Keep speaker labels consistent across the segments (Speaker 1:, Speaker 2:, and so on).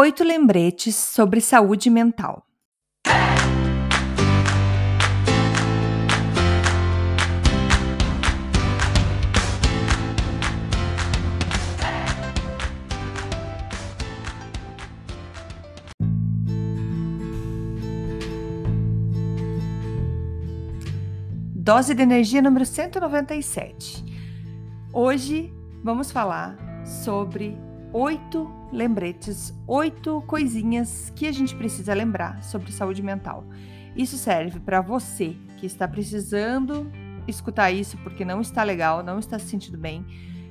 Speaker 1: Oito lembretes sobre saúde mental. Dose de energia número 197. Hoje vamos falar sobre oito lembretes, oito coisinhas que a gente precisa lembrar sobre saúde mental. Isso serve para você que está precisando escutar isso porque não está legal, não está se sentindo bem.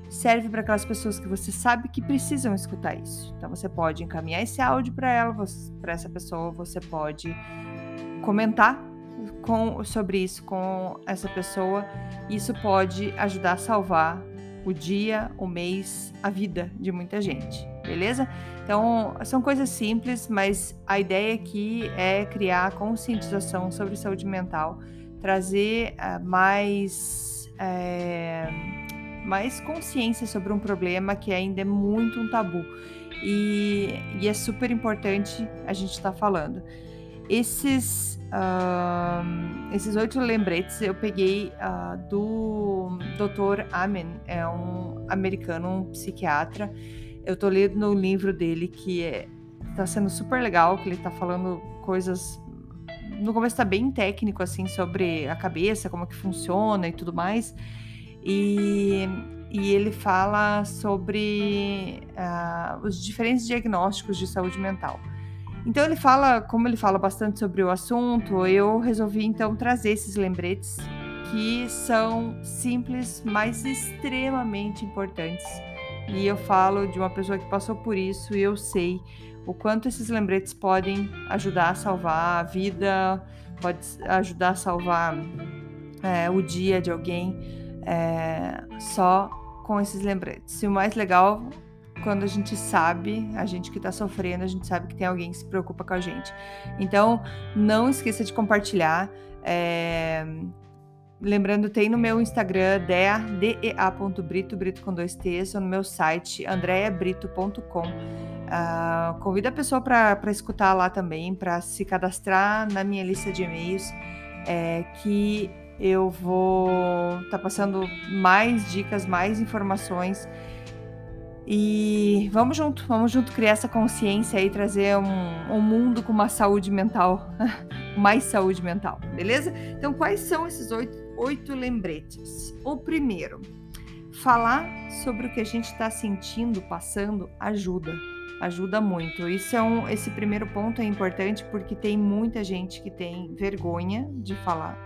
Speaker 1: Serve para aquelas pessoas que você sabe que precisam escutar isso. Então você pode encaminhar esse áudio para ela, para essa pessoa, você pode comentar com, sobre isso com essa pessoa. Isso pode ajudar a salvar o dia, o mês, a vida de muita gente, beleza? Então, são coisas simples, mas a ideia aqui é criar conscientização sobre saúde mental, trazer uh, mais, é, mais consciência sobre um problema que ainda é muito um tabu. E, e é super importante a gente estar tá falando. Esses esses oito lembretes eu peguei uh, do Dr. Amen, é um americano, um psiquiatra. Eu tô lendo no livro dele que é, tá sendo super legal, que ele tá falando coisas. No começo tá bem técnico, assim, sobre a cabeça, como que funciona e tudo mais. E, e ele fala sobre uh, os diferentes diagnósticos de saúde mental. Então ele fala, como ele fala bastante sobre o assunto, eu resolvi então trazer esses lembretes que são simples, mas extremamente importantes. E eu falo de uma pessoa que passou por isso e eu sei o quanto esses lembretes podem ajudar a salvar a vida, pode ajudar a salvar é, o dia de alguém é, só com esses lembretes. E o mais legal quando a gente sabe, a gente que tá sofrendo, a gente sabe que tem alguém que se preocupa com a gente. Então, não esqueça de compartilhar. É... Lembrando, tem no meu Instagram, dea.brito, brito com dois T's, ou no meu site, andreabrito.com. Uh, ah, convido a pessoa para escutar lá também, para se cadastrar na minha lista de e-mails, é, que eu vou estar tá passando mais dicas, mais informações e vamos junto, vamos junto criar essa consciência e trazer um, um mundo com uma saúde mental, mais saúde mental, beleza? Então, quais são esses oito, oito lembretes? O primeiro, falar sobre o que a gente está sentindo, passando, ajuda, ajuda muito. Isso é um, esse primeiro ponto é importante porque tem muita gente que tem vergonha de falar,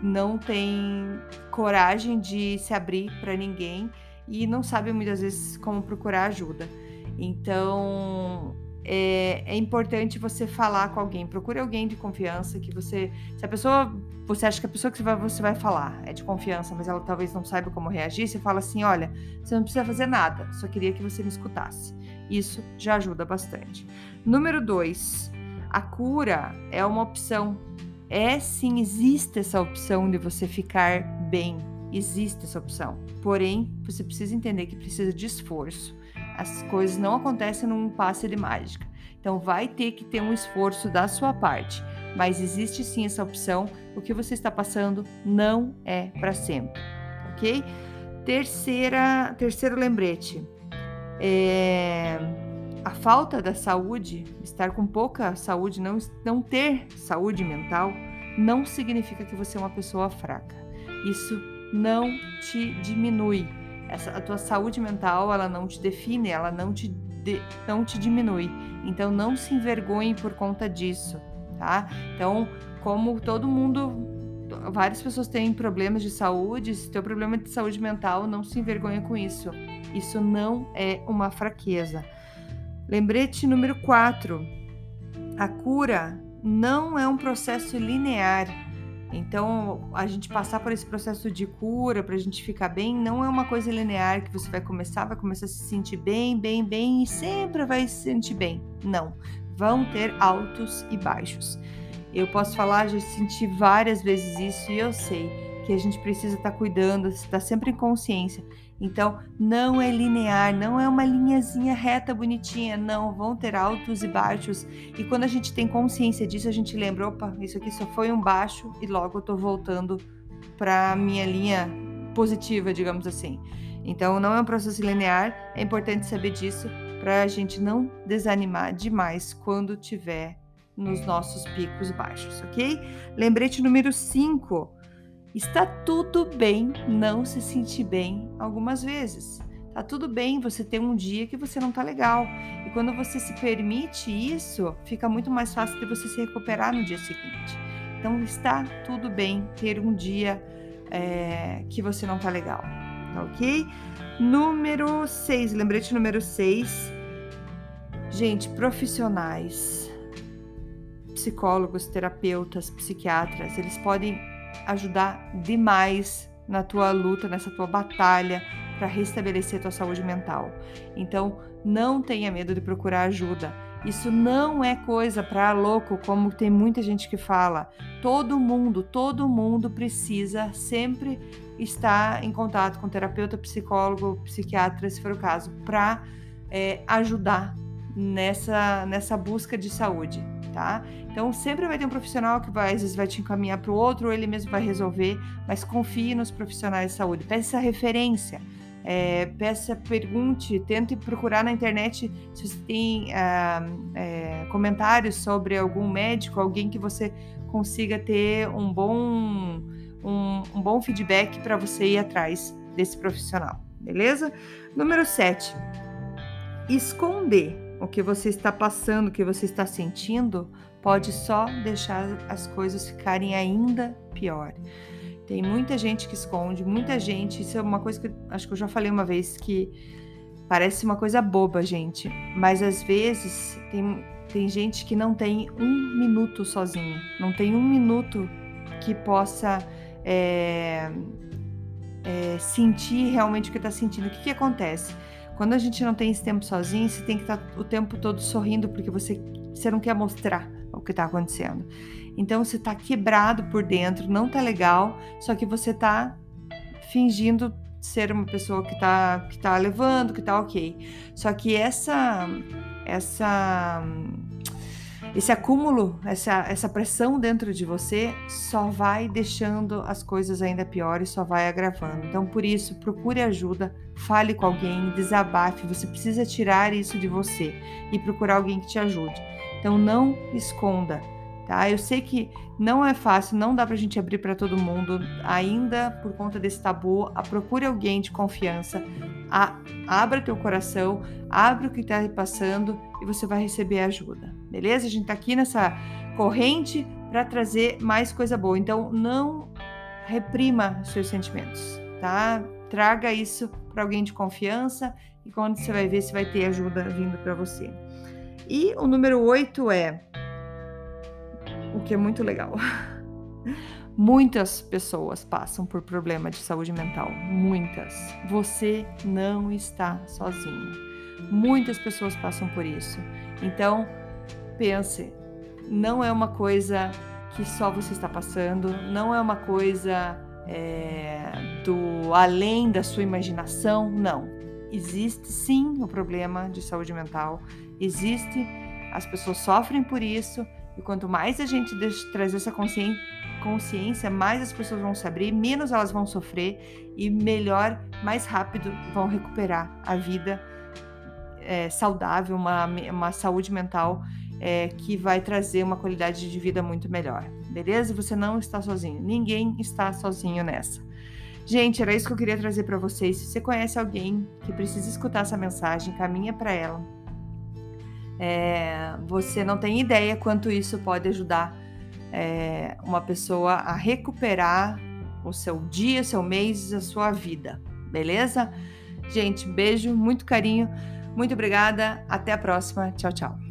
Speaker 1: não tem coragem de se abrir para ninguém e não sabem muitas vezes como procurar ajuda. Então, é, é, importante você falar com alguém. Procure alguém de confiança que você. Se a pessoa. Você acha que a pessoa que você vai falar é de confiança, mas ela talvez não saiba como reagir, você fala assim: olha, você não precisa fazer nada, só queria que você me escutasse. Isso já ajuda bastante. Número dois, a cura é uma opção. É sim, existe essa opção de você ficar bem, Existe essa opção. Porém, você precisa entender que precisa de esforço. As coisas não acontecem num passe de mágica. Então, vai ter que ter um esforço da sua parte. Mas existe sim essa opção. O que você está passando não é para sempre, ok? Terceira, terceiro lembrete. É, a falta da saúde, estar com pouca saúde, não, não ter saúde mental, não significa que você é uma pessoa fraca. Isso não te diminui. Essa, a tua saúde mental, ela não te define, ela não te, de, não te diminui. Então, não se envergonhe por conta disso, tá? Então, como todo mundo, várias pessoas têm problemas de saúde, se teu problema de saúde mental, não se envergonhe com isso. Isso não é uma fraqueza. Lembrete número 4. A cura não é um processo linear então, a gente passar por esse processo de cura para a gente ficar bem não é uma coisa linear que você vai começar, vai começar a se sentir bem, bem, bem e sempre vai se sentir bem. Não. Vão ter altos e baixos. Eu posso falar, já senti várias vezes isso e eu sei que a gente precisa estar tá cuidando, estar sempre em consciência Então, não é linear, não é uma linhazinha reta bonitinha, não, vão ter altos e baixos. E quando a gente tem consciência disso, a gente lembra, opa, isso aqui só foi um baixo e logo eu tô voltando para minha linha positiva, digamos assim. Então, não é um processo linear, é importante saber disso para a gente não desanimar demais quando tiver nos nossos picos baixos, ok? Lembrete número 5 Está tudo bem não se sentir bem algumas vezes. Tá tudo bem você ter um dia que você não tá legal. E quando você se permite isso, fica muito mais fácil de você se recuperar no dia seguinte. Então está tudo bem ter um dia é, que você não tá legal, tá ok? Número 6, lembrete número 6. Gente, profissionais, psicólogos, terapeutas, psiquiatras, eles podem ajudar demais na tua luta, nessa tua batalha para restabelecer tua saúde mental. Então, não tenha medo de procurar ajuda. Isso não é coisa para louco, como tem muita gente que fala. Todo mundo, todo mundo precisa sempre estar em contato com terapeuta, psicólogo, psiquiatra, se for o caso, para é, ajudar nessa, nessa busca de saúde tá? Então sempre vai ter um profissional que vai, às vezes vai te encaminhar para o outro, ou ele mesmo vai resolver, mas confie nos profissionais de saúde. Peça referência. É, peça, pergunte, tente procurar na internet se você tem ah, é, comentários sobre algum médico, alguém que você consiga ter um bom, um, um bom feedback para você ir atrás desse profissional, beleza? Número 7. Esconder o que você está passando, o que você está sentindo, pode só deixar as coisas ficarem ainda pior. Tem muita gente que esconde, muita gente. Isso é uma coisa que acho que eu já falei uma vez que parece uma coisa boba, gente. Mas às vezes tem, tem gente que não tem um minuto sozinho, não tem um minuto que possa é, é, sentir realmente o que está sentindo. O que, que acontece? Quando a gente não tem esse tempo sozinho, você tem que estar o tempo todo sorrindo porque você, você não quer mostrar o que está acontecendo. Então você está quebrado por dentro, não tá legal, só que você está fingindo ser uma pessoa que está que tá levando, que tá ok. Só que essa essa esse acúmulo, essa, essa pressão dentro de você só vai deixando as coisas ainda piores, só vai agravando. Então, por isso, procure ajuda, fale com alguém, desabafe. Você precisa tirar isso de você e procurar alguém que te ajude. Então, não esconda, tá? Eu sei que não é fácil, não dá pra gente abrir para todo mundo, ainda por conta desse tabu. A procure alguém de confiança, a, abra teu coração, abra o que está passando e você vai receber ajuda beleza? A gente tá aqui nessa corrente para trazer mais coisa boa. Então, não reprima seus sentimentos, tá? Traga isso para alguém de confiança e quando você vai ver, você vai ter ajuda vindo para você. E o número 8 é o que é muito legal. Muitas pessoas passam por problema de saúde mental, muitas. Você não está sozinho. Muitas pessoas passam por isso. Então, pense, não é uma coisa que só você está passando, não é uma coisa é, do além da sua imaginação, não. Existe sim o problema de saúde mental, existe, as pessoas sofrem por isso, e quanto mais a gente trazer essa consciência, mais as pessoas vão se abrir, menos elas vão sofrer e melhor, mais rápido vão recuperar a vida é, saudável, uma, uma saúde mental é, que vai trazer uma qualidade de vida muito melhor. Beleza? Você não está sozinho. Ninguém está sozinho nessa. Gente, era isso que eu queria trazer para vocês. Se você conhece alguém que precisa escutar essa mensagem, caminha para ela. É, você não tem ideia quanto isso pode ajudar é, uma pessoa a recuperar o seu dia, seu mês, a sua vida. Beleza? Gente, beijo, muito carinho. Muito obrigada. Até a próxima. Tchau, tchau.